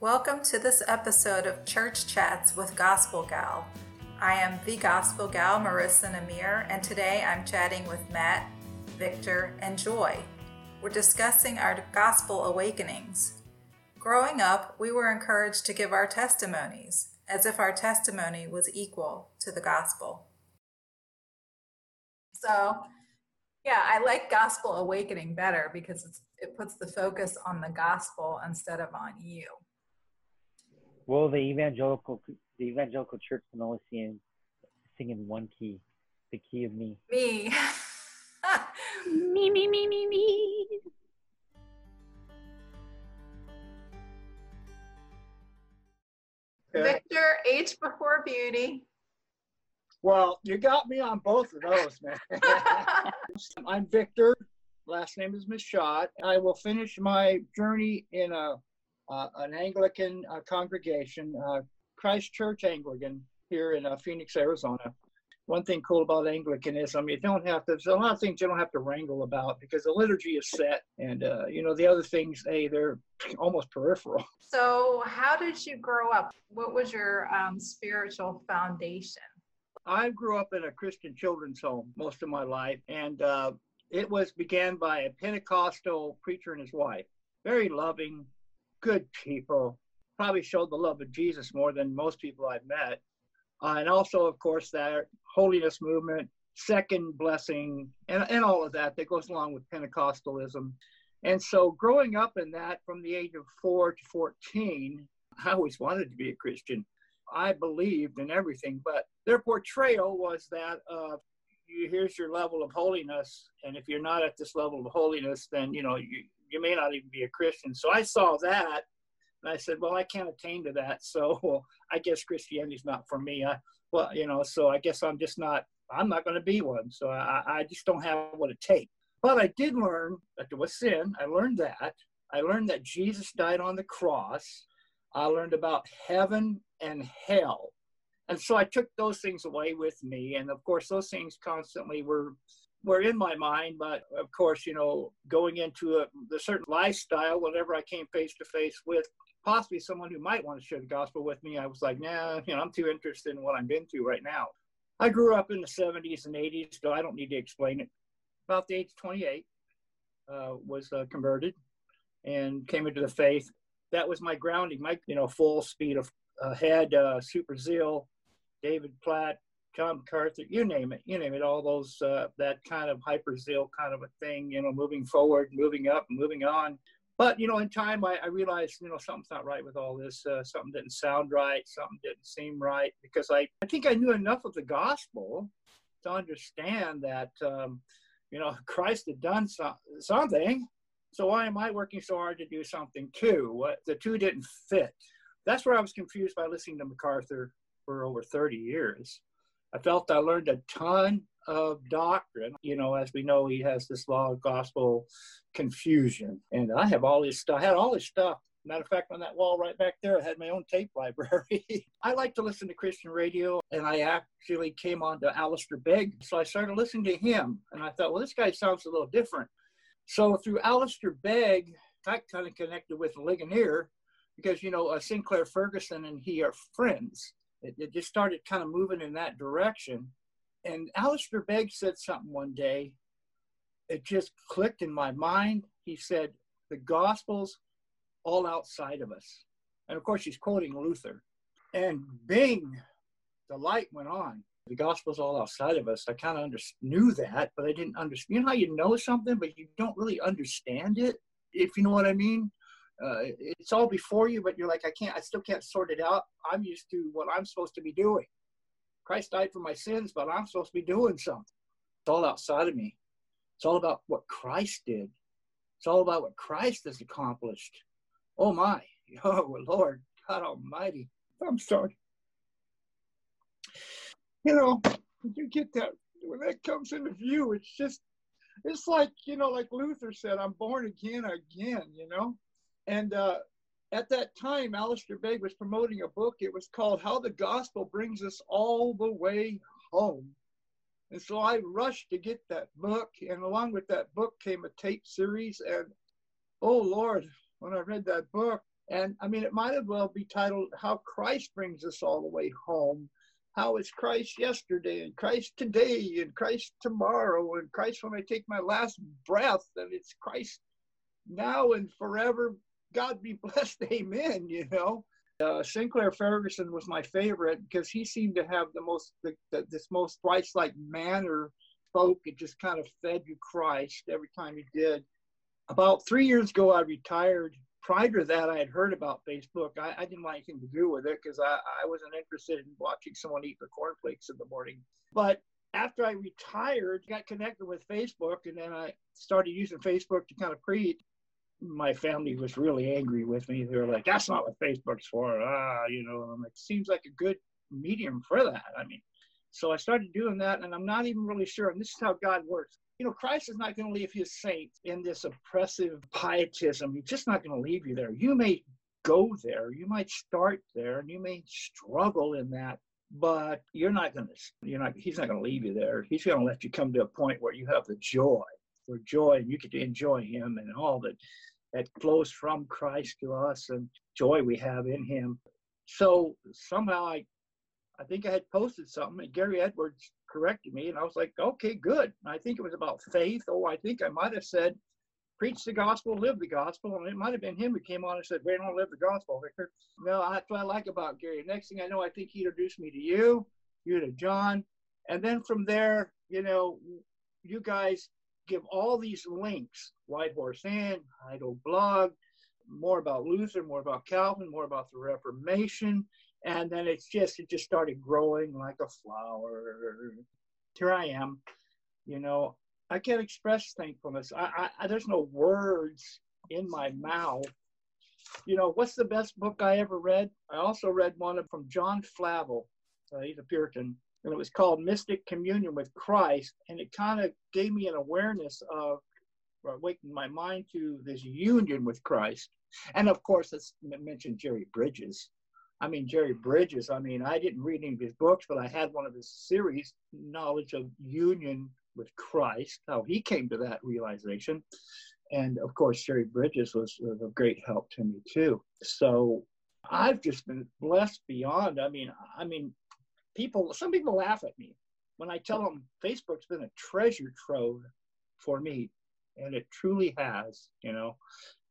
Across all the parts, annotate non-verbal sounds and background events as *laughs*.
Welcome to this episode of Church Chats with Gospel Gal. I am the Gospel Gal, Marissa Namir, and today I'm chatting with Matt, Victor, and Joy. We're discussing our gospel awakenings. Growing up, we were encouraged to give our testimonies, as if our testimony was equal to the gospel. So, yeah, I like gospel awakening better because it puts the focus on the gospel instead of on you. Well, the evangelical the evangelical church can only sing sing in one key, the key of me. Me. me, me, me, me, me. Victor, H before beauty. Well, you got me on both of those, man. *laughs* I'm Victor. Last name is Michaud. I will finish my journey in a an Anglican uh, congregation, uh, Christ Church Anglican, here in uh, Phoenix, Arizona. One thing cool about Anglicanism, you don't have to. There's a lot of things you don't have to wrangle about because the liturgy is set, and uh, you know the other things, hey, they're *laughs* almost peripheral. So, how did you grow up? What was your um, spiritual foundation? I grew up in a Christian children's home most of my life, and uh, it was began by a Pentecostal preacher and his wife. Very loving, good people, probably showed the love of Jesus more than most people I've met. Uh, and also, of course, that holiness movement, second blessing, and, and all of that that goes along with Pentecostalism. And so, growing up in that from the age of four to 14, I always wanted to be a Christian. I believed in everything, but their portrayal was that uh, you, here's your level of holiness, and if you're not at this level of holiness, then you know you, you may not even be a Christian. So I saw that and I said, well, I can't attain to that. So *laughs* I guess Christianity's not for me. I, well, you know, so I guess I'm just not, I'm not going to be one. So I, I just don't have what it takes. But I did learn that there was sin. I learned that. I learned that Jesus died on the cross. I learned about heaven and hell. And so I took those things away with me. And of course, those things constantly were were in my mind, but of course, you know, going into a, the certain lifestyle, whenever I came face to face with possibly someone who might want to share the gospel with me, I was like, nah, you know, I'm too interested in what I'm into right now. I grew up in the 70s and 80s, so I don't need to explain it. About the age of 28, uh, was uh, converted and came into the faith. That was my grounding, my you know full speed ahead, uh, super zeal, David Platt, John MacArthur, you name it, you name it, all those, uh, that kind of hyper zeal kind of a thing, you know, moving forward, moving up, moving on. But, you know, in time, I, I realized, you know, something's not right with all this. Uh, something didn't sound right. Something didn't seem right because I, I think I knew enough of the gospel to understand that, um, you know, *laughs* Christ had done so- something. So why am I working so hard to do something too? The two didn't fit. That's where I was confused by listening to MacArthur for over 30 years. I felt I learned a ton of doctrine. You know, as we know, he has this law of gospel confusion. And I have all this stuff, I had all this stuff. Matter of fact, on that wall right back there, I had my own tape library. *laughs* I like to listen to Christian radio, and I actually came on to Alistair Begg. So I started listening to him, and I thought, well, this guy sounds a little different. So through Alistair Begg, I kind of connected with Ligonier because, you know, uh, Sinclair Ferguson and he are friends it, it just started kind of moving in that direction. And Alistair Begg said something one day. It just clicked in my mind. He said, The gospel's all outside of us. And of course, he's quoting Luther. And bing, the light went on. The gospel's all outside of us. I kind of under- knew that, but I didn't understand. You know how you know something, but you don't really understand it, if you know what I mean? Uh, it's all before you, but you're like, I can't, I still can't sort it out. I'm used to what I'm supposed to be doing. Christ died for my sins, but I'm supposed to be doing something. It's all outside of me. It's all about what Christ did. It's all about what Christ has accomplished. Oh my, *laughs* oh Lord, God Almighty. I'm sorry. You know, you get that, when that comes into view, it's just, it's like, you know, like Luther said, I'm born again, again, you know? And uh, at that time, Alistair Begg was promoting a book. It was called How the Gospel Brings Us All the Way Home. And so I rushed to get that book. And along with that book came a tape series. And oh, Lord, when I read that book, And I mean, it might as well be titled How Christ Brings Us All the Way Home. How it's Christ yesterday and Christ today and Christ tomorrow and Christ when I take my last breath and it's Christ now and forever. God be *laughs* blessed. Amen. You know, uh, Sinclair Ferguson was my favorite because he seemed to have the most, the, the, this most Christ-like manner. Spoke it just kind of fed you Christ every time he did. About three years ago, I retired prior to that, I had heard about Facebook. I, I didn't want anything to do with it because I, I wasn't interested in watching someone eat the cornflakes in the morning. But after I retired, got connected with Facebook, and then I started using Facebook to kind of preach. My family was really angry with me. They were like, "That's not what Facebook's for." Ah, you know, I'm like, "Seems like a good medium for that." I mean, so I started doing that, and I'm not even really sure. And this is how God works you know, Christ is not going to leave his saints in this oppressive pietism. He's just not going to leave you there. You may go there, you might start there, and you may struggle in that, but you're not going to, you're not, he's not going to leave you there. He's going to let you come to a point where you have the joy, where joy, and you to enjoy him and all that that flows from Christ to us and joy we have in him. So somehow I I think I had posted something, and Gary Edwards corrected me, and I was like, okay, good. And I think it was about faith. Oh, I think I might have said, preach the gospel, live the gospel. And it might have been him who came on and said, we don't live the gospel, Victor. No, that's what I like about Gary. Next thing I know, I think he introduced me to you, you to John. And then from there, you know, you guys give all these links White Horse Inn, Idle Blog, more about Luther, more about Calvin, more about the Reformation and then it's just it just started growing like a flower. Here i am you know i can't express thankfulness. I, I there's no words in my mouth. You know what's the best book i ever read? I also read one from john flavel uh, he's a puritan and it was called mystic communion with christ and it kind of gave me an awareness of awakened my mind to this union with christ and of course let's mention jerry bridges I mean, Jerry Bridges, I mean, I didn't read any of his books, but I had one of his series, Knowledge of Union with Christ, how he came to that realization. And of course, Jerry Bridges was, a great help to me too. So I've just been blessed beyond. I mean, I mean, people, some people laugh at me when I tell them Facebook's been a treasure trove for me, and it truly has. You know,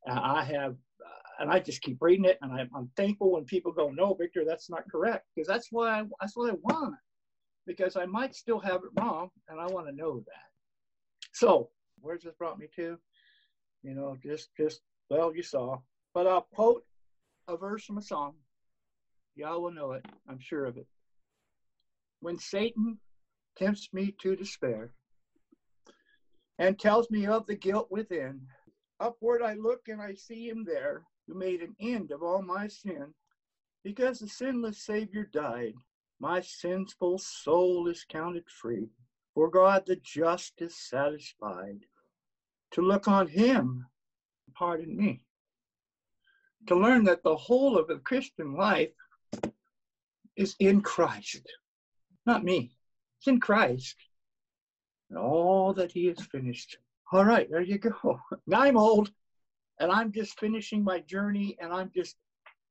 I have uh, and I just keep reading it, and I'm, I'm thankful when people go, "No, Victor, that's not correct," because that's why I, that's what I want, because I might still have it wrong, and I want to know that. So, where's this brought me to? You know, just just well, you saw, but I'll quote a verse from a song. Y'all will know it, I'm sure of it. When Satan tempts me to despair and tells me of the guilt within, upward I look and I see him there who made an end of all my sin. Because the sinless Savior died, my sinful soul is counted free. For God the just is satisfied to look on him, pardon me, to learn that the whole of the Christian life is in Christ, not me. It's in Christ. And all that he has finished. All right, there you go. *laughs* Now I'm old and I'm just finishing my journey and I'm just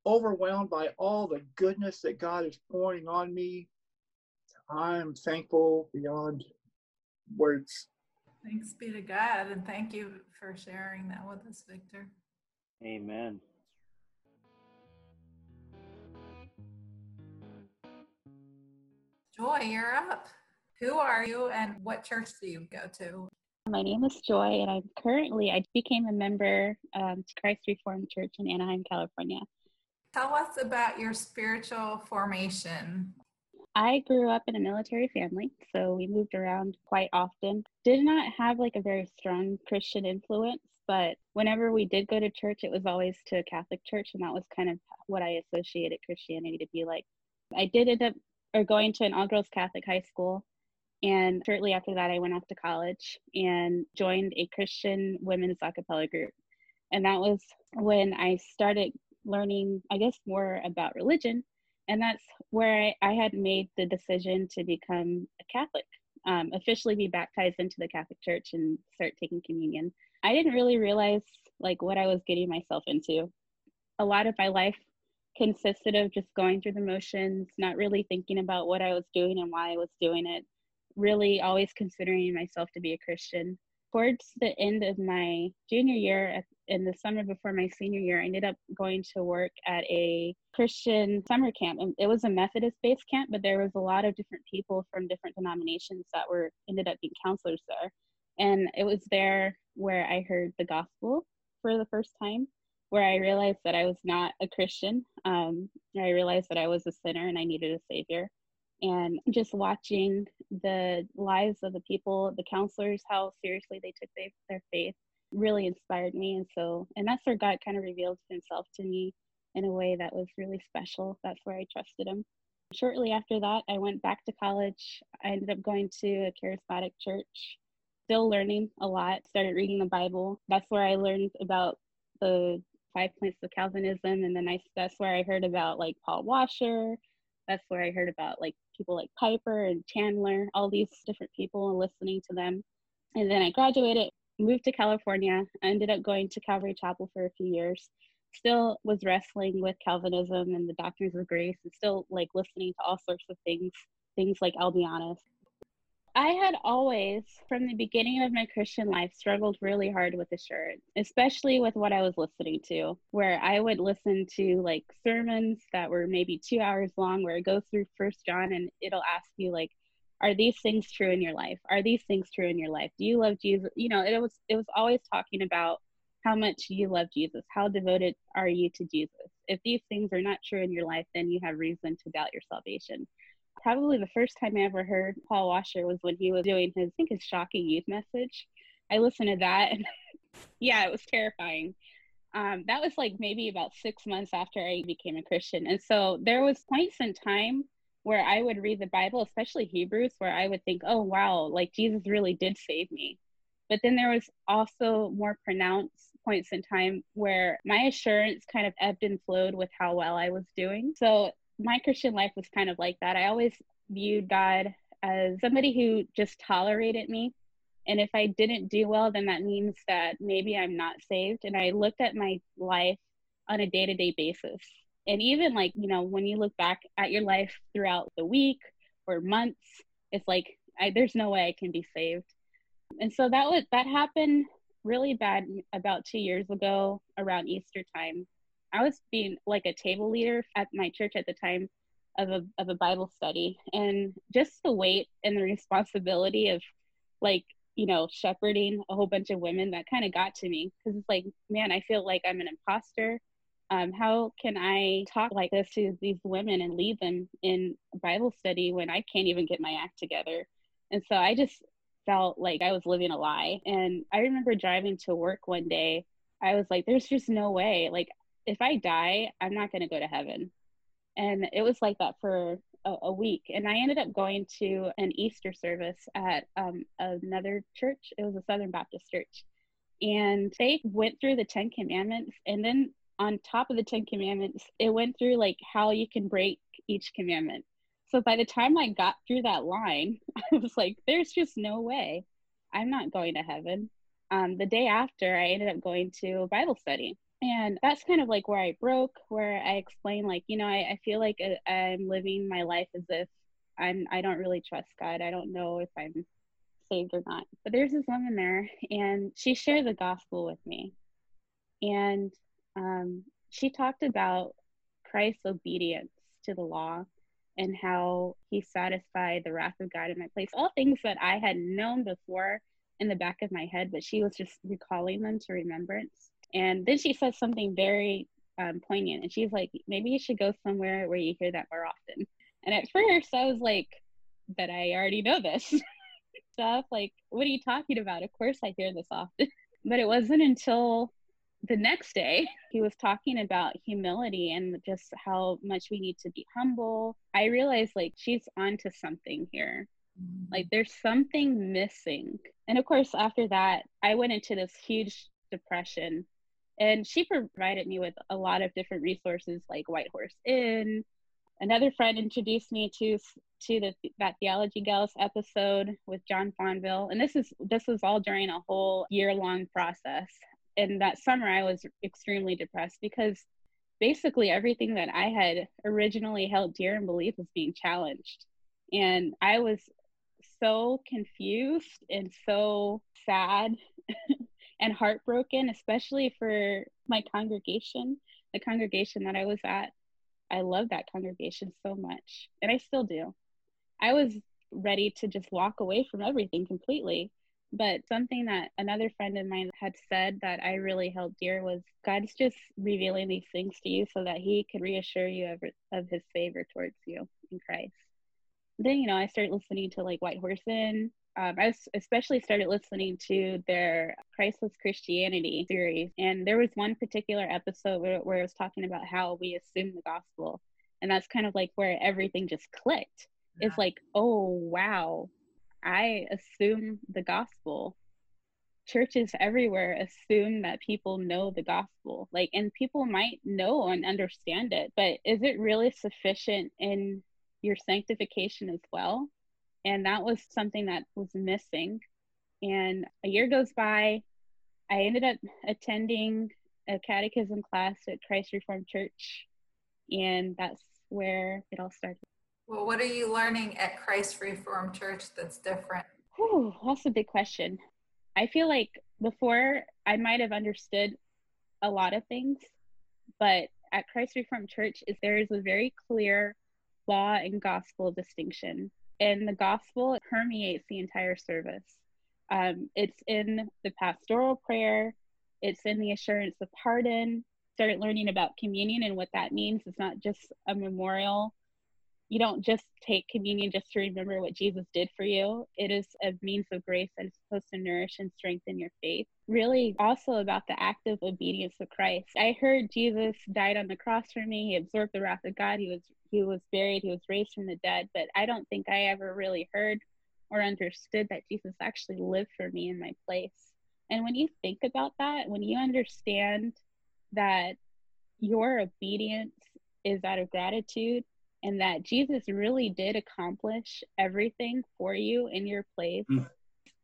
overwhelmed by all the goodness that God is pouring on me. I'm thankful beyond words. Thanks be to God, and thank you for sharing that with us, Victor. Amen. Joy, you're up. Who are you and what church do you go to? My name is Joy, and I'm currently, I became a member um, to Christ Reformed Church in Anaheim, California. Tell us about your spiritual formation. I grew up in a military family, so we moved around quite often. Did not have like a very strong Christian influence, but whenever we did go to church, it was always to a Catholic church, and that was kind of what I associated Christianity to be like. I did end up or going to an all girls Catholic high school and shortly after that, I went off to college and joined a Christian women's a cappella group. And that was when I started learning, I guess, more about religion. And that's where I, I had made the decision to become a Catholic, um, officially be baptized into the Catholic Church and start taking communion. I didn't really realize like what I was getting myself into. a lot of my life consisted of just going through the motions, not really thinking about what I was doing and why I was doing it, really always considering myself to be a Christian. Towards the end of my junior year, in the summer before my senior year, I ended up going to work at a Christian summer camp. And it was a Methodist based camp, but there was a lot of different people from different denominations that were ended up being counselors there. And it was there where I heard the gospel for the first time where I realized that I was not a Christian. Um, I realized that I was a sinner and I needed a savior. And just watching the lives of the people, the counselors, how seriously they took their, their faith really inspired me. And so, and that's where God kind of revealed himself to me in a way that was really special. That's where I trusted him. Shortly after that, I went back to college. I ended up going to a charismatic church, still learning a lot, started reading the Bible. That's where I learned about the five points of Calvinism. And then I, that's where I heard about like Paul Washer. That's where I heard about like people like Piper and Chandler, all these different people and listening to them. And then I graduated, moved to California. Ended up going to Calvary Chapel for a few years. Still was wrestling with Calvinism and the doctrines of grace and still like listening to all sorts of things, things like honest. I had always, from the beginning of my Christian life, struggled really hard with assurance, especially with what I was listening to, where I would listen to like sermons that were maybe two hours long, where it goes through First John and it'll ask you like, are these things true in your life? Are these things true in your life? Do you love Jesus? You know, it was it was always talking about how much you love Jesus. How devoted are you to Jesus? If these things are not true in your life, then you have reason to doubt your salvation probably the first time I ever heard Paul Washer was when he was doing his, I think, his shocking youth message. I listened to that, and *laughs* yeah, it was terrifying. Um, that was like maybe about six months after I became a Christian, and so there was points in time where I would read the Bible, especially Hebrews, where I would think, "Oh wow, like Jesus really did save me." But then there was also more pronounced points in time where my assurance kind of ebbed and flowed with how well I was doing. So my Christian life was kind of like that. I always viewed God as somebody who just tolerated me. And if I didn't do well, then that means that maybe I'm not saved. And I looked at my life on a day to day basis. And even like, you know, when you look back at your life throughout the week or months, it's like, I, there's no way I can be saved. And so that was, that happened really bad about two years ago around Easter time. I was being like a table leader at my church at the time of a of a Bible study, and just the weight and the responsibility of like you know shepherding a whole bunch of women that kind of got to me because it's like man, I feel like I'm an imposter. Um, how can I talk like this to these women and lead them in Bible study when I can't even get my act together? And so I just felt like I was living a lie. And I remember driving to work one day. I was like, there's just no way. Like, if I die, I'm not going to go to heaven. And it was like that for a, a, week. And I ended up going to an Easter service at um, another church. It was a Southern Baptist church. And they went through the Ten Commandments. And then on top of the Ten Commandments, it went through like how you can break each commandment. So by the time I got through that line, *laughs* I was like, there's just no way I'm not going to heaven. Um, the day after, I ended up going to a Bible study and that's kind of like where i broke where i explained like you know i, I feel like uh, i'm living my life as if i'm i don't really trust god. I don't know if i'm saved or not. But there's this woman there and she shared the gospel with me. And um, she talked about christ's obedience to the law and how he satisfied the wrath of god in my place. All things that i had known before in the back of my head but she was just recalling them to remembrance and then she says something very um, poignant, and she's like, maybe you should go somewhere where you hear that more often. And at first, I was like, but I already know this *laughs* stuff. Like, what are you talking about? Of course, I hear this often. *laughs* but it wasn't until the next day he was talking about humility and just how much we need to be humble. I realized like she's onto something here. Like there's something missing. And of course, after that, I went into this huge depression and she provided me with a lot of different resources like White Horse Inn. Another friend introduced me to to the that Theology Gals episode with John Fonville, and this is this was all during a whole year long process. And that summer, I was extremely depressed because basically everything that I had originally held dear and believed was being challenged. And I was so confused and so sad *laughs* and heartbroken, especially for my congregation, the congregation that I was at. I love that congregation so much, and I still do. I was ready to just walk away from everything completely. But something that another friend of mine had said that I really held dear was God's just revealing these things to you so that He could reassure you of, of His favor towards you in Christ. Then, you know, I started listening to like White Horse Inn. Um, I especially started listening to their Christless Christianity series. And there was one particular episode where, where it was talking about how we assume the gospel. And that's kind of like where everything just clicked. Yeah. It's like, oh, wow, I assume the gospel. Churches everywhere assume that people know the gospel. Like, and people might know and understand it, but is it really sufficient in your sanctification as well? And that was something that was missing. And a year goes by. I ended up attending a catechism class at Christ Reformed Church. And that's where it all started. Well, what are you learning at Christ Reformed Church that's different? Whew, that's a big question. I feel like before I might have understood a lot of things, but at Christ Reformed Church is there is a very clear law and gospel distinction. And the gospel permeates the entire service. Um, it's in the pastoral prayer, it's in the assurance of pardon. Started learning about communion and what that means. It's not just a memorial you don't just take communion just to remember what Jesus did for you. It is a means of grace that is supposed to nourish and strengthen your faith. Really, also about the active obedience of Christ. I heard Jesus died on the cross for me. He absorbed the wrath of God. He was he was buried. He was raised from the dead. But I don't think I ever really heard or understood that Jesus actually lived for me in my place. And when you think about that, when you understand that your obedience is out of gratitude and that Jesus really did accomplish everything for you in your place. Mm.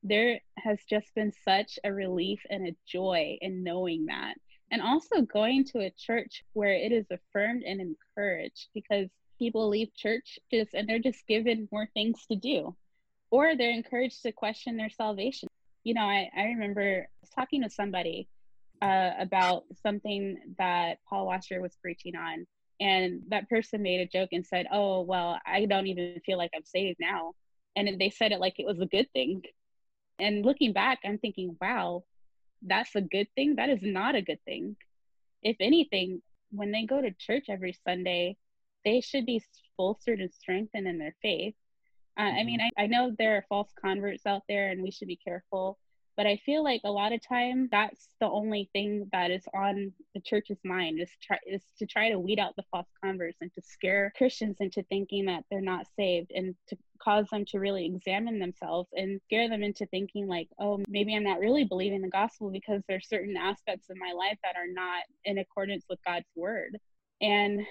There has just been such a relief and a joy in knowing that. And also going to a church where it is affirmed and encouraged because people leave church just and they're just given more things to do or they're encouraged to question their salvation. You know, I, I remember talking to somebody uh, about something that Paul Washer was preaching on and that person made a joke and said oh well i don't even feel like i'm saved now. And they said it like it was a good thing. And looking back i'm thinking wow that's a good thing. That is not a good thing. If anything when they go to church every sunday they should be bolstered and strengthened in their faith. Uh, i mean mm-hmm. I, I know there are false converts out there and we should be careful but I feel like a lot of time that's the only thing that is on the church's mind is try is to try to weed out the false converts and to scare Christians into thinking that they're not saved and to cause them to really examine themselves and scare them into thinking like, oh, maybe I'm not really believing the gospel because there's certain aspects of my life that are not in accordance with God's word. And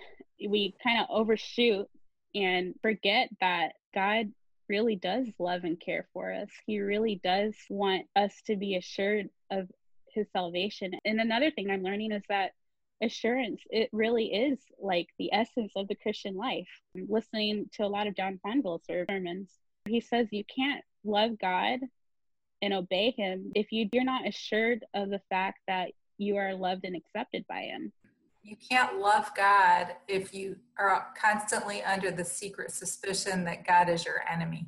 we kind of overshoot and forget that God really does love and care for us. He really does want us to be assured of his salvation. And another thing I'm learning is that assurance it really is like the essence of the Christian life. I'm listening to a lot of John Fonville sermons. He says you can't love God and obey him if you, you're not assured of the fact that you are loved and accepted by him you can't love God if you are constantly under the secret suspicion that God is your enemy.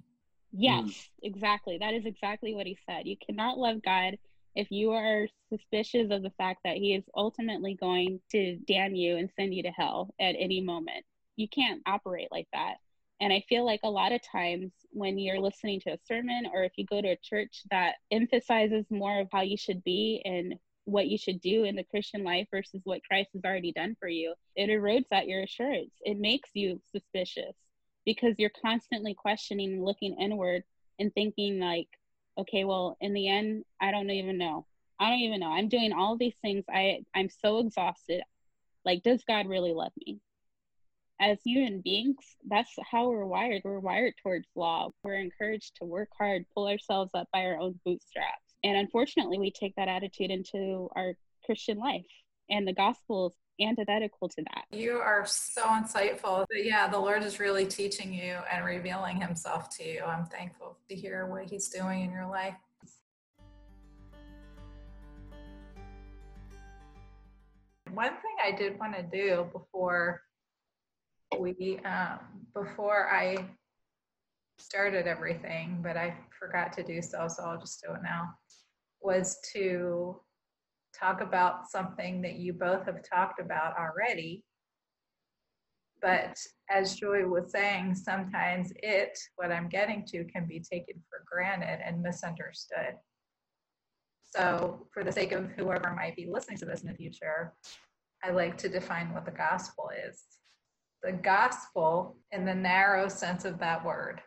Yes, mm. exactly. That is exactly what he said. You cannot love God if you are suspicious of the fact that he is ultimately going to damn you and send you to hell at any moment. You can't operate like that. And I feel like a lot of times when you're listening to a sermon or if you go to a church that emphasizes more of how you should be and what you should do in the Christian life versus what Christ has already done for you, it erodes at your assurance. It makes you suspicious because you're constantly questioning, looking inward, and thinking, like, okay, well, in the end, I don't even know. I don't even know. I'm doing all these things. I I'm so exhausted. Like, does God really love me? As human beings, that's how we're wired. We're wired towards law. We're encouraged to work hard, pull ourselves up by our own bootstraps and unfortunately, we take that attitude into our Christian life and the Gospels. antithetical to that. You are so insightful. But yeah, the Lord is really teaching you and revealing himself to you. I'm thankful to hear what he's doing in your life. One thing I did want to do before we um, before I started everything, but I forgot to do so, so I'll just do it now, was to talk about something that you both have talked about already. But as Joy was saying, sometimes it, what I'm getting to, can be taken for granted and misunderstood. So, for the sake of whoever might be listening to this in the future, I like to define what the gospel is. The gospel, in the narrow sense of that word,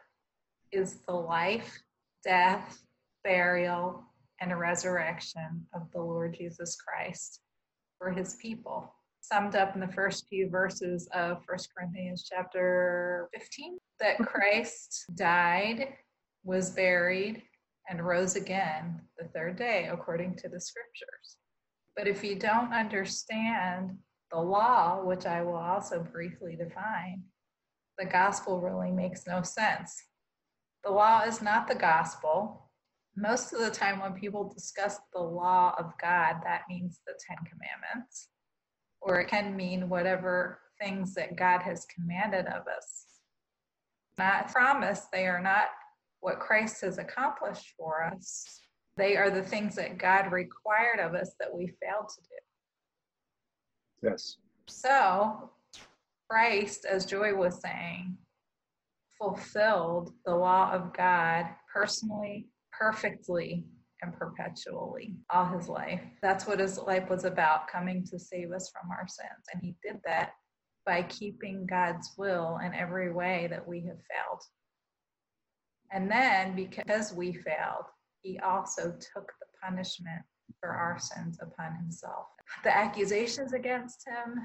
is the life, death, burial, and a resurrection of the Lord Jesus Christ for his people. Summed up in the first few verses of First Corinthians chapter 15 that Christ died, was buried, and rose again the third day according to the scriptures. But if you don't understand the law, which I will also briefly define, the gospel really makes no sense. The law is not the gospel. Most of the time, when people discuss the law of God, that means the Ten Commandments, or it can mean whatever things that God has commanded of us. Not promise, they are not what Christ has accomplished for us. They are the things that God required of us that we failed to do. Yes. So, Christ, as Joy was saying, fulfilled the law of God personally, perfectly, and perpetually all his life. That's what his life was about, coming to save us from our sins. And he did that by keeping God's will in every way that we have failed. And then, because we failed, he also took the punishment for our sins upon himself. The accusations against him,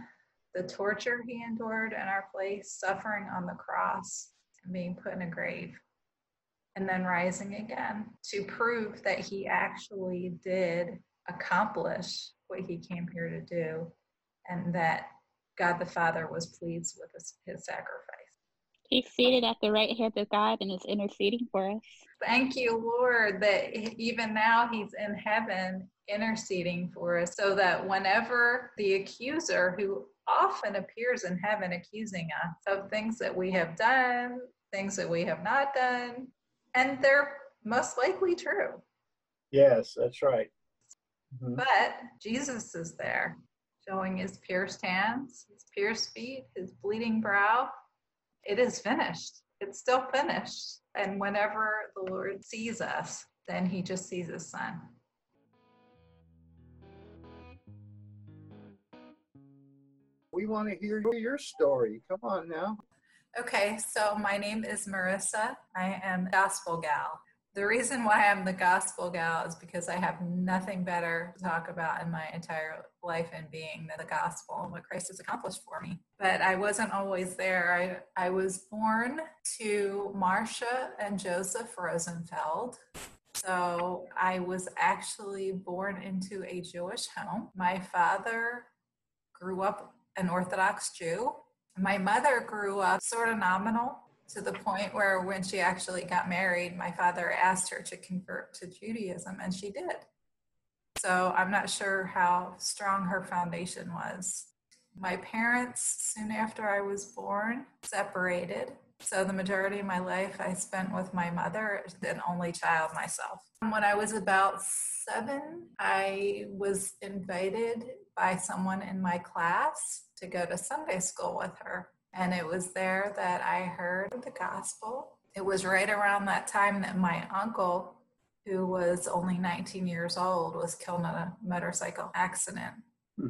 the torture he endured in our place, suffering on the cross, and being put in a grave, and then rising again to prove that he actually did accomplish what he came here to do, and that God the Father was pleased with his, his sacrifice. He's seated at the right hand of God and is interceding for us. Thank you, Lord, that even now He's in heaven interceding for us so that whenever the accuser, who often appears in heaven accusing us of things that we have done, things that we have not done, and they're most likely true. Yes, that's right. Mm-hmm. But Jesus is there, showing his pierced hands, his pierced feet, his bleeding brow, it is finished. It's still finished. And whenever the Lord sees us, then he just sees his son. We want to hear your story. Come on now. Okay, so my name is Marissa. I am Gospel Gal. The reason why I'm the gospel gal is because I have nothing better to talk about in my entire life and being than the gospel and what Christ has accomplished for me. But I wasn't always there. I, I was born to Marcia and Joseph Rosenfeld. So I was actually born into a Jewish home. My father grew up an Orthodox Jew. My mother grew up sort of nominal to the point where when she actually got married, my father asked her to convert to Judaism, and she did. So I'm not sure how strong her foundation was. My parents, soon after I was born, separated. So the majority of my life I spent with my mother, an only child myself. When I was about seven, I was invited by someone in my class to go to Sunday school with her. And it was there that I heard the gospel. It was right around that time that my uncle, who was only 19 years old, was killed in a motorcycle accident. Hmm.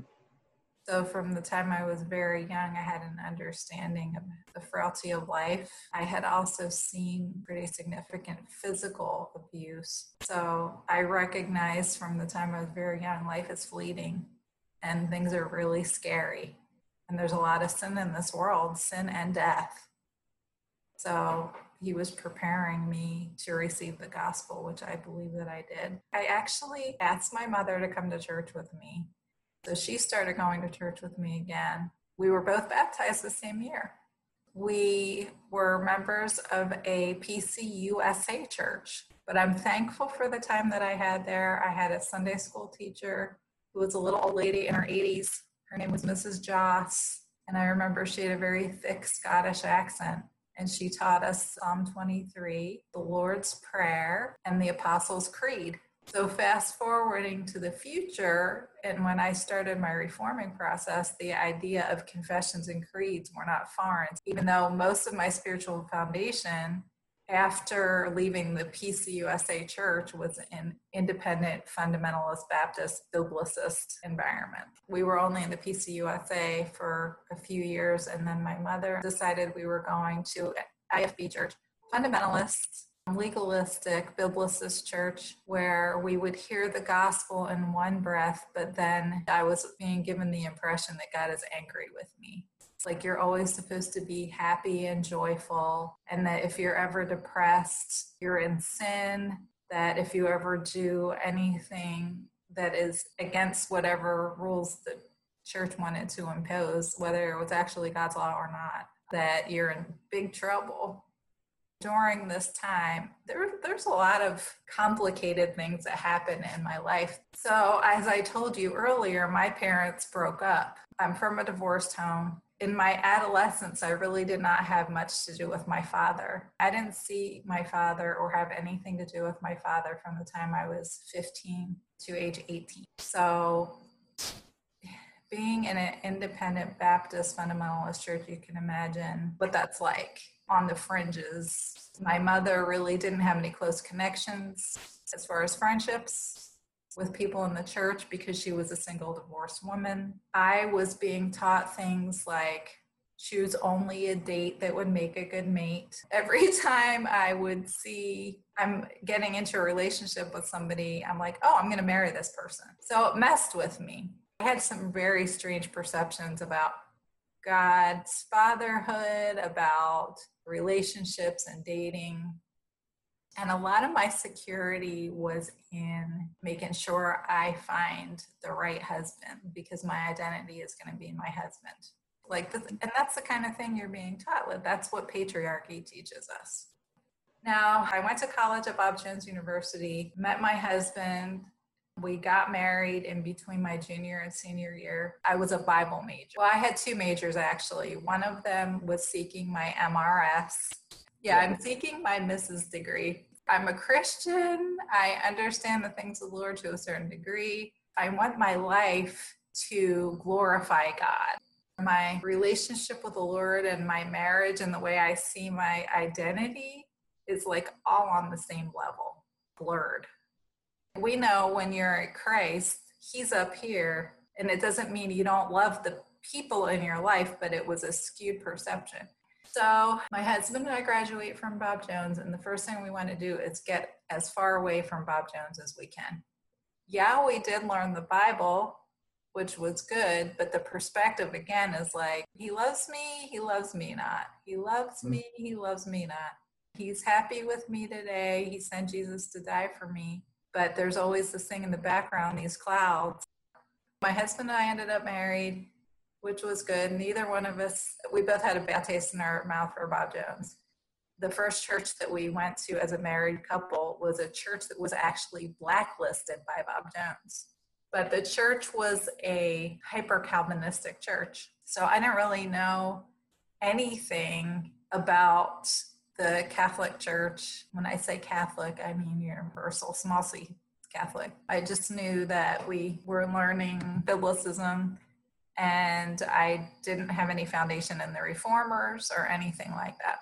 So, from the time I was very young, I had an understanding of the frailty of life. I had also seen pretty significant physical abuse. So, I recognized from the time I was very young, life is fleeting and things are really scary and there's a lot of sin in this world sin and death so he was preparing me to receive the gospel which i believe that i did i actually asked my mother to come to church with me So she started going to church with me again. We were both baptized the same year. We were members of a PCUSA church, but I'm thankful for the time that I had there. I had a Sunday school teacher who was a little old lady in her 80s. Her name was Mrs. Joss, and I remember she had a very thick Scottish accent. And she taught us Psalm 23, the Lord's Prayer, and the Apostles' Creed. So, fast forwarding to the future, and when I started my reforming process, the idea of confessions and creeds were not foreign, even though most of my spiritual foundation after leaving the PCUSA church was an independent fundamentalist Baptist biblicist environment. We were only in the PCUSA for a few years, and then my mother decided we were going to IFB church, fundamentalist, legalistic biblicist church, where we would hear the gospel in one breath, but then I was being given the impression that God is angry with me it's like you're always supposed to be happy and joyful, and that if you're ever depressed, you're in sin. That if you ever do anything that is against whatever rules the church wanted to impose, whether it was actually God's law or not, that you're in big trouble. During this time, there, there's a lot of complicated things that happen in my life. So, as I told you earlier, my parents broke up. I'm from a divorced home in my adolescence, I really did not have much to do with my father. I didn't see my father or have anything to do with my father from the time I was 15 to age 18. So, being in an independent Baptist fundamentalist church, you can imagine what that's like on the fringes. My mother really didn't have any close connections as far as friendships with people in the church because she was a single divorced woman. I was being taught things like choose only a date that would make a good mate. *laughs* Every time I would see I'm getting into a relationship with somebody, I'm like, oh, I'm going to marry this person. So it messed with me. I had some very strange perceptions about God's fatherhood, about relationships and dating. And a lot of my security was in making sure I find the right husband because my identity is going to be my husband. Like, this, and that's the kind of thing you're being taught with. That's what patriarchy teaches us. Now, I went to college at Bob Jones University, met my husband. We got married in between my junior and senior year. I was a Bible major. Well, I had two majors actually. One of them was seeking my MRS. Yeah, I'm seeking my Mrs. degree. I'm a Christian. I understand the things of the Lord to a certain degree. I want my life to glorify God. My relationship with the Lord and my marriage and the way I see my identity is like all on the same level, blurred. We know when you're at Christ, He's up here, and it doesn't mean you don't love the people in your life, but it was a skewed perception. So, my husband and I graduate from Bob Jones, and the first thing we want to do is get as far away from Bob Jones as we can. Yeah, we did learn the Bible, which was good, but the perspective again is like, he loves me, he loves me not. He loves mm. me, he loves me not. He's happy with me today. He sent Jesus to die for me. But there's always this thing in the background, these clouds. My husband and I ended up married which was good. Neither one of us, we both had a bad taste in our mouth for Bob Jones. The first church that we went to as a married couple was a church that was actually blacklisted by Bob Jones. But the church was a hyper Calvinistic church. So I didn't really know anything about the Catholic Church. When I say Catholic, I mean universal, small c Catholic. I just knew that we were learning biblicism and I didn't have any foundation in the reformers or anything like that.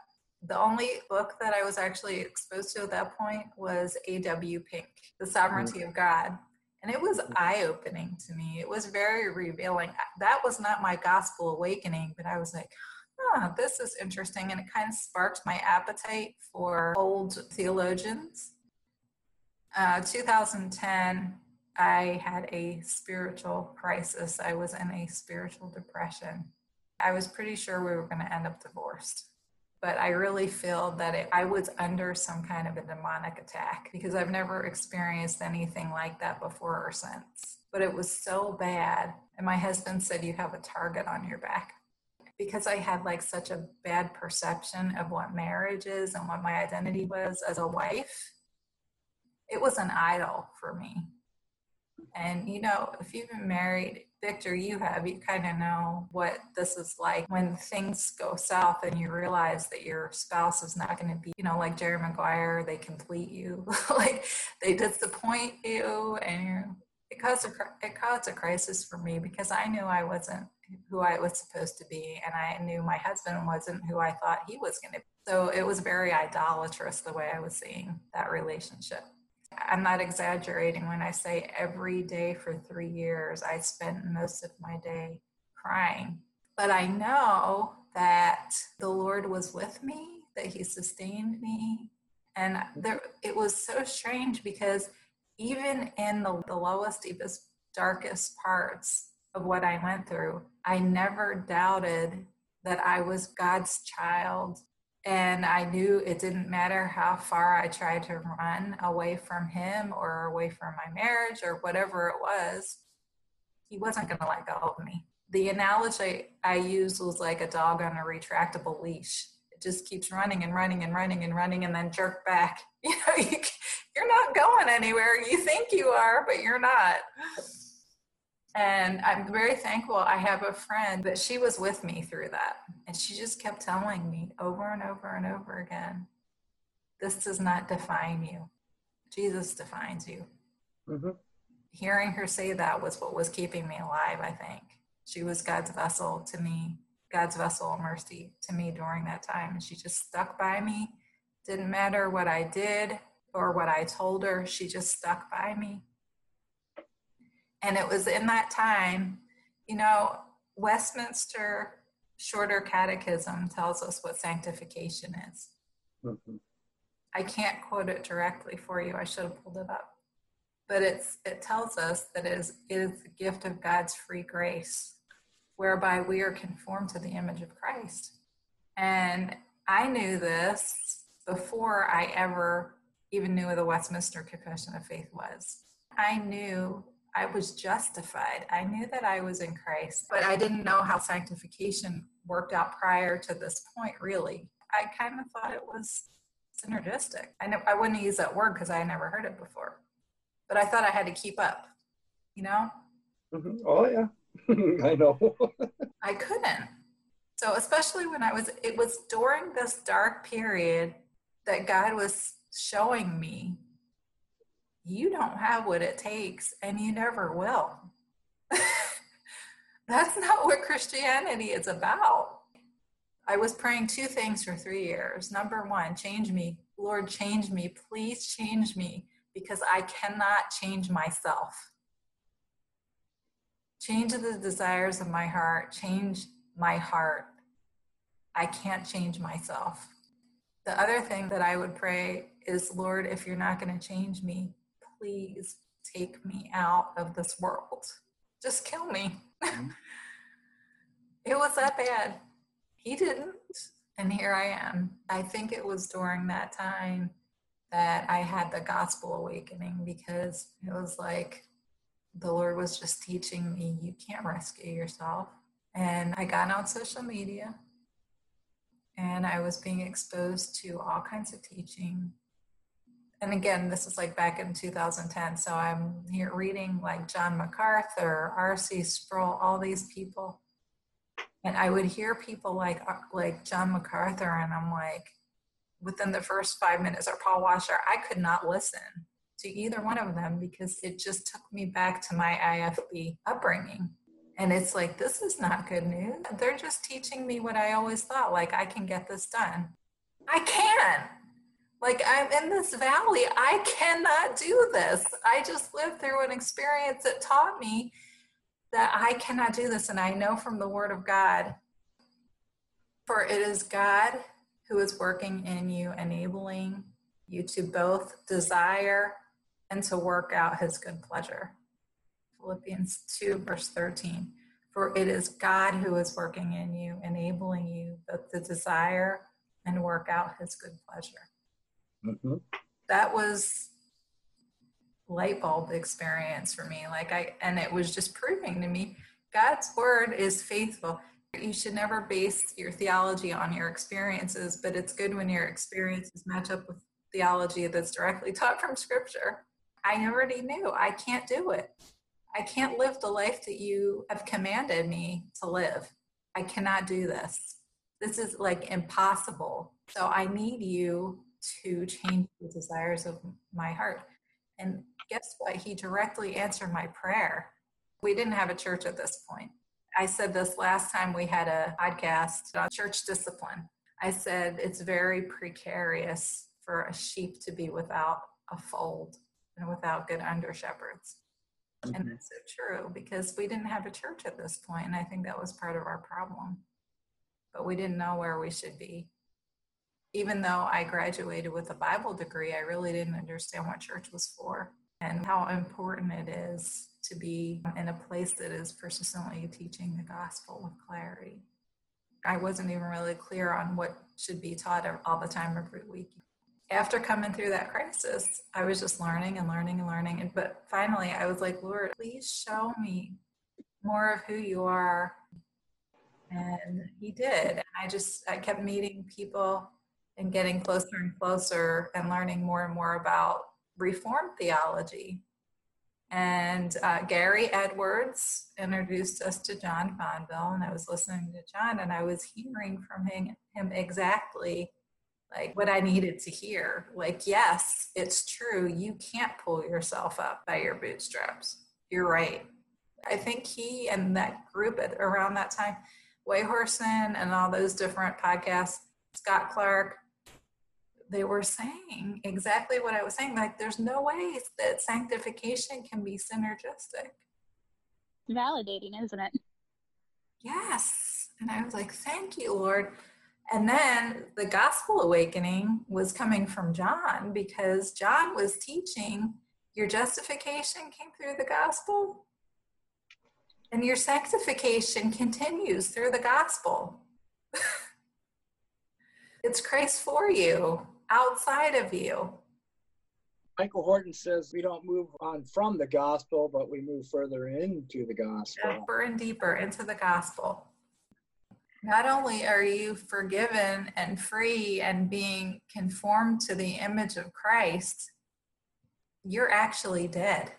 The only book that I was actually exposed to at that point was A.W. Pink, The Sovereignty of God. And it was eye opening to me. It was very revealing. That was not my gospel awakening, but I was like, oh, this is interesting. And it kind of sparked my appetite for old theologians. Uh, 2010, I had a spiritual crisis. I was in a spiritual depression. I was pretty sure we were going to end up divorced. But I really feel that it, I was under some kind of a demonic attack because I've never experienced anything like that before or since. but it was so bad. And my husband said, You have a target on your back. Because I had like such a bad perception of what marriage is and what my identity was as a wife, it was an idol for me. And you know, if you've been married, Victor, you have, you kind of know what this is like when things go south and you realize that your spouse is not going to be, you know, like Jerry Maguire, they complete you, *laughs* like they disappoint you, and it caused a it caused a crisis for me because I knew I wasn't who I was supposed to be, and I knew my husband wasn't who I thought he was going to. be. So it was very idolatrous the way I was seeing that relationship. I'm not exaggerating when I say every day for three years, I spent most of my day crying. But I know that the Lord was with me, that He sustained me. And there, it was so strange because even in the, the lowest, deepest, darkest parts of what I went through, I never doubted that I was God's child and I knew it didn't matter how far I tried to run away from him or away from my marriage or whatever it was, he wasn't going to let go of me. The analogy I used was like a dog on a retractable leash. It just keeps running and running and running and running and then jerk back. *laughs* You know, you, you're not going anywhere. You think you are, but you're not. And I'm very thankful I have a friend that she was with me through that. And she just kept telling me over and over and over again this does not define you, Jesus defines you. Mm-hmm. Hearing her say that was what was keeping me alive, I think. She was God's vessel to me, God's vessel of mercy to me during that time. And she just stuck by me. Didn't matter what I did or what I told her, she just stuck by me. And it was in that time, you know, Westminster Shorter Catechism tells us what sanctification is. Mm-hmm. I can't quote it directly for you. I should have pulled it up. But it's it tells us that it is, it is the gift of God's free grace, whereby we are conformed to the image of Christ. And I knew this before I ever even knew what the Westminster Confession of Faith was. I knew I was justified. I knew that I was in Christ, but I didn't know how sanctification worked out prior to this point, really. I kind of thought it was synergistic. I, know, I wouldn't use that word because I had never heard it before, but I thought I had to keep up, you know? Mm-hmm. Oh, yeah. *laughs* I know. *laughs* I couldn't. So, especially when I was, it was during this dark period that God was showing me you don't have what it takes and you never will. *laughs* That's not what Christianity is about. I was praying two things for three years. Number one, change me. Lord, change me. Please change me because I cannot change myself. Change the desires of my heart. Change my heart. I can't change myself. The other thing that I would pray is, Lord, if you're not going to change me, please take me out of this world. Just kill me. Mm-hmm. *laughs* it was that bad. He didn't. And here I am. I think it was during that time that I had the gospel awakening because it was like the Lord was just teaching me you can't rescue yourself. And I got on social media and I was being exposed to all kinds of teaching and again, this is like back in 2010. So I'm here reading like John MacArthur, R.C. Sproul, all these people. And I would hear people like uh, like John MacArthur, and I'm like, within the first five minutes, or Paul Washer, I could not listen to either one of them because it just took me back to my IFB upbringing. And it's like, this is not good news. They're just teaching me what I always thought, like, I can get this done. I can. Like, I'm in this valley. I cannot do this. I just lived through an experience that taught me that I cannot do this. And I know from the Word of God, for it is God who is working in you, enabling you to both desire and to work out his good pleasure. Philippians 2, verse 13. For it is God who is working in you, enabling you both to desire and work out his good pleasure. Mm-hmm. That was light bulb experience for me. Like I, and it was just proving to me God's word is faithful. You should never base your theology on your experiences, but it's good when your experiences match up with theology that's directly taught from scripture. I already knew I can't do it. I can't live the life that you have commanded me to live. I cannot do this. This is like impossible. So I need you to change the desires of my heart. And guess what? He directly answered my prayer. We didn't have a church at this point. I said this last time we had a podcast on church discipline. I said it's very precarious for a sheep to be without a fold and without good under shepherds. Mm-hmm. And it's so true because we didn't have a church at this point, and I think that was part of our problem. But we didn't know where we should be. Even though I graduated with a Bible degree, I really didn't understand what church was for and how important it is to be in a place that is persistently teaching the gospel with clarity. I wasn't even really clear on what should be taught all the time every week. After coming through that crisis, I was just learning and learning and learning. And but finally, I was like, Lord, please show me more of who you are. And He did. And I just I kept meeting people and getting closer and closer and learning more and more about Reformed theology and uh, Gary Edwards introduced us to John Fonville, and I was listening to John, and I was hearing from him, him exactly like what I needed to hear. Like, yes, it's true. You can't pull yourself up by your bootstraps. You're right. I think he and that group at, around that time, White Horse Inn and all those different podcasts, Scott Clark, they were saying exactly what I was saying. Like, there's no way that sanctification can be synergistic. Validating, isn't it? Yes. And I was like, thank you, Lord. And then the gospel awakening was coming from John because John was teaching your justification came through the gospel and your sanctification continues through the gospel. *laughs* it's Christ for you outside of you. Michael Horton says we don't move on from the gospel, but we move further into the gospel. Deeper and deeper into the gospel. Not only are you forgiven and free and being conformed to the image of Christ, you're actually dead.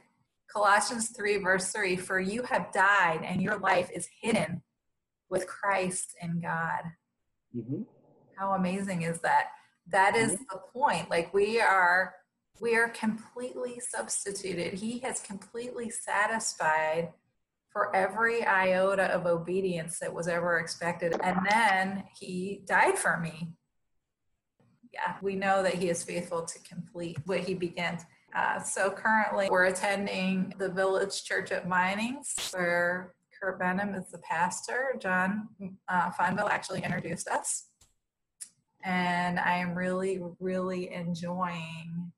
Colossians 3, verse 3 For you have died, and your life is hidden with Christ in God. Mm-hmm. How amazing is that? That is mm-hmm. the point like we are we are completely substituted. He has completely satisfied for every iota of obedience that was ever expected and then he died for me. Yeah we know that he is faithful to complete what he begins. Uh, so currently we're attending the village church at minings where kurt benham is the pastor. John uh, fonville actually introduced us and I am really, really enjoying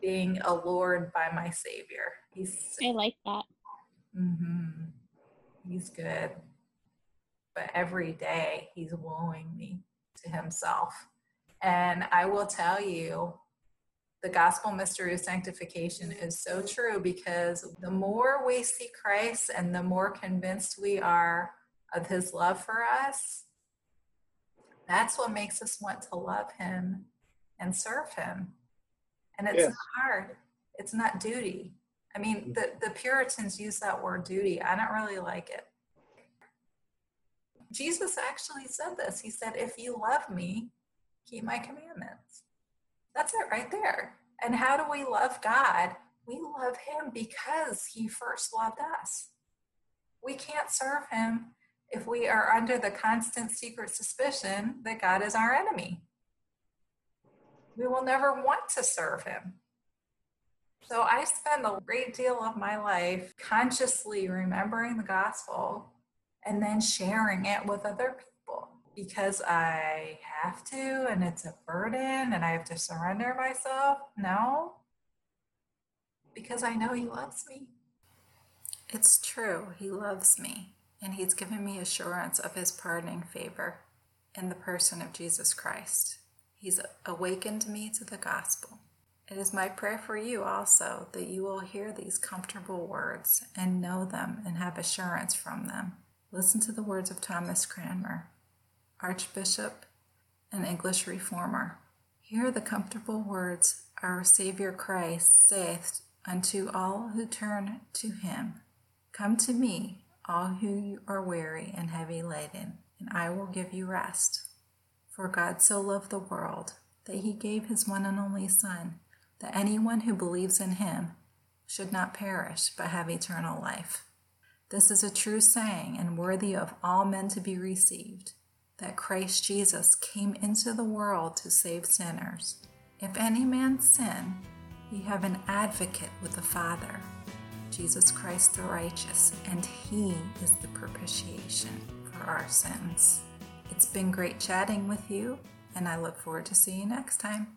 being allured by my Savior. He's I like that. Mm-hmm. He's good, but every day He's wooing me to Himself, and I will tell you. The gospel mystery of sanctification is so true because the more we see Christ and the more convinced we are of his love for us, that's what makes us want to love him and serve him. And it's yes. not hard. It's not duty. I mean, mm. the, the Puritans use that word duty. I don't really like it. Jesus actually said this. He said, If you love me, keep my commandments. That's it right there. And how do we love God? We love him because he first loved us. We can't serve him if we are under the constant secret suspicion that God is our enemy. We will never want to serve him. So I spend a great deal of my life consciously remembering the gospel and then sharing it with other people because I have to and it's a burden and I have to surrender myself. No, because I know he loves me. It's true, he loves me and He's given me assurance of His pardoning favor in the person of Jesus Christ. He's awakened me to the gospel. It is my prayer for you also that you will hear these comfortable words and know them and have assurance from them. Listen to the words of Thomas Cranmer, Archbishop and English Reformer. Hear the comfortable words our Savior Christ saith unto all who turn to him Come to me, all who are weary and heavy laden, and I will give you rest. For God so loved the world that he gave his one and only Son that anyone who believes in him should not perish but have eternal life. This is a true saying and worthy of all men to be received that Christ Jesus came into the world to save sinners. If any man sin, we have an advocate with the Father, Jesus Christ the righteous, and he is the propitiation for our sins. It's been great chatting with you, and I look forward to seeing you next time.